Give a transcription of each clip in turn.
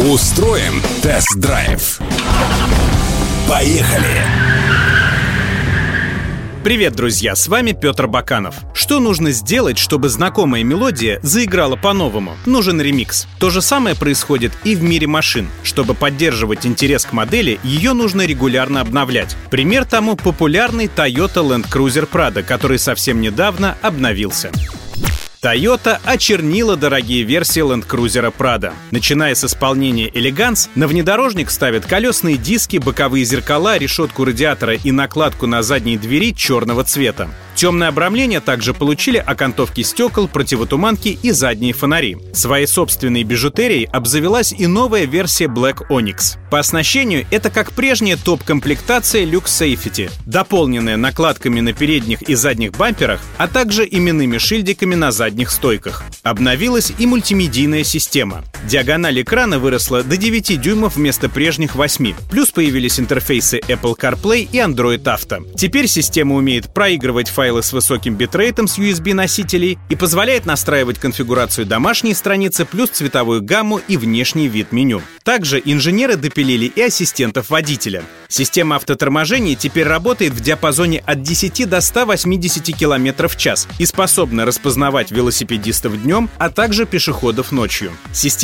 Устроим тест-драйв. Поехали! Привет, друзья! С вами Петр Баканов. Что нужно сделать, чтобы знакомая мелодия заиграла по-новому? Нужен ремикс. То же самое происходит и в мире машин. Чтобы поддерживать интерес к модели, ее нужно регулярно обновлять. Пример тому популярный Toyota Land Cruiser Prado, который совсем недавно обновился. Toyota очернила дорогие версии Land Cruiser Prado. Начиная с исполнения Elegance, на внедорожник ставят колесные диски, боковые зеркала, решетку радиатора и накладку на задней двери черного цвета. Темное обрамление также получили окантовки стекол, противотуманки и задние фонари. Своей собственной бижутерией обзавелась и новая версия Black Onyx. По оснащению это как прежняя топ-комплектация Lux Safety, дополненная накладками на передних и задних бамперах, а также именными шильдиками на задних стойках. Обновилась и мультимедийная система. Диагональ экрана выросла до 9 дюймов вместо прежних 8. Плюс появились интерфейсы Apple CarPlay и Android Auto. Теперь система умеет проигрывать файлы с высоким битрейтом с USB-носителей и позволяет настраивать конфигурацию домашней страницы плюс цветовую гамму и внешний вид меню. Также инженеры допилили и ассистентов водителя. Система автоторможения теперь работает в диапазоне от 10 до 180 км в час и способна распознавать велосипедистов днем, а также пешеходов ночью.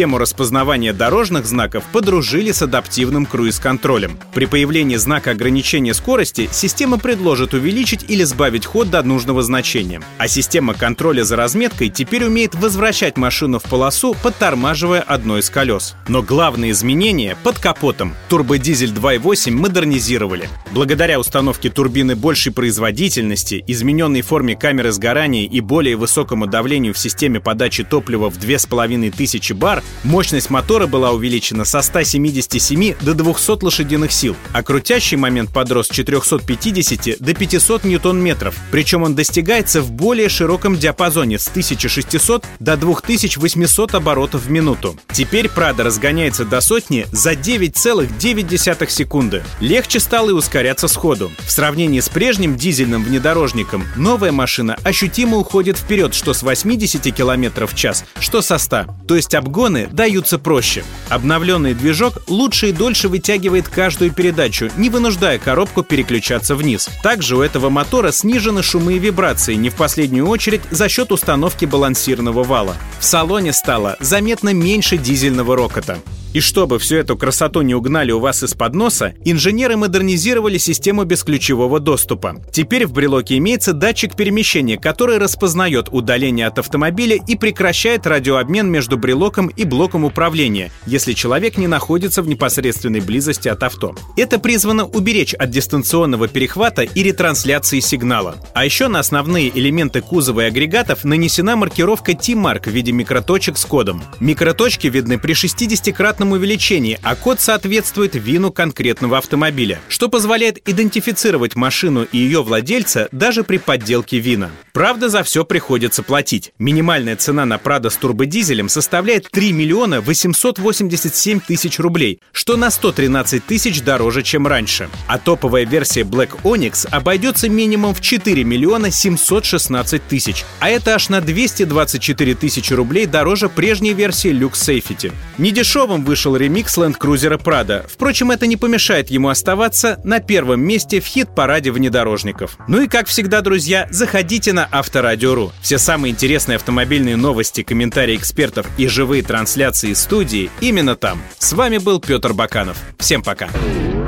Систему распознавания дорожных знаков подружили с адаптивным круиз-контролем. При появлении знака ограничения скорости система предложит увеличить или сбавить ход до нужного значения. А система контроля за разметкой теперь умеет возвращать машину в полосу, подтормаживая одно из колес. Но главное изменение под капотом. Турбодизель 2.8 модернизировали. Благодаря установке турбины большей производительности, измененной форме камеры сгорания и более высокому давлению в системе подачи топлива в 2500 бар, мощность мотора была увеличена со 177 до 200 лошадиных сил, а крутящий момент подрос с 450 до 500 ньютон-метров, при причем он достигается в более широком диапазоне с 1600 до 2800 оборотов в минуту. Теперь Прада разгоняется до сотни за 9,9 секунды. Легче стало и ускоряться сходу. В сравнении с прежним дизельным внедорожником, новая машина ощутимо уходит вперед что с 80 км в час, что со 100. То есть обгоны даются проще. Обновленный движок лучше и дольше вытягивает каждую передачу, не вынуждая коробку переключаться вниз. Также у этого мотора снижены шумы и вибрации, не в последнюю очередь за счет установки балансирного вала. В салоне стало заметно меньше дизельного рокота. И чтобы всю эту красоту не угнали у вас из-под носа, инженеры модернизировали систему бесключевого доступа. Теперь в брелоке имеется датчик перемещения, который распознает удаление от автомобиля и прекращает радиообмен между брелоком и блоком управления, если человек не находится в непосредственной близости от авто. Это призвано уберечь от дистанционного перехвата и ретрансляции сигнала. А еще на основные элементы кузова и агрегатов нанесена маркировка T-Mark в виде микроточек с кодом. Микроточки видны при 60-кратном кратном увеличении, а код соответствует вину конкретного автомобиля, что позволяет идентифицировать машину и ее владельца даже при подделке вина. Правда, за все приходится платить. Минимальная цена на Прада с турбодизелем составляет 3 миллиона 887 тысяч рублей, что на 113 тысяч дороже, чем раньше. А топовая версия Black Onyx обойдется минимум в 4 миллиона 716 тысяч, а это аж на 224 тысячи рублей дороже прежней версии Lux Safety. Недешевым вы вышел ремикс Land Cruiser Prado. Впрочем, это не помешает ему оставаться на первом месте в хит-параде внедорожников. Ну и как всегда, друзья, заходите на Авторадио.ру. Все самые интересные автомобильные новости, комментарии экспертов и живые трансляции студии именно там. С вами был Петр Баканов. Всем пока.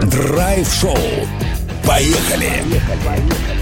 Драйв-шоу. Поехали! Поехали!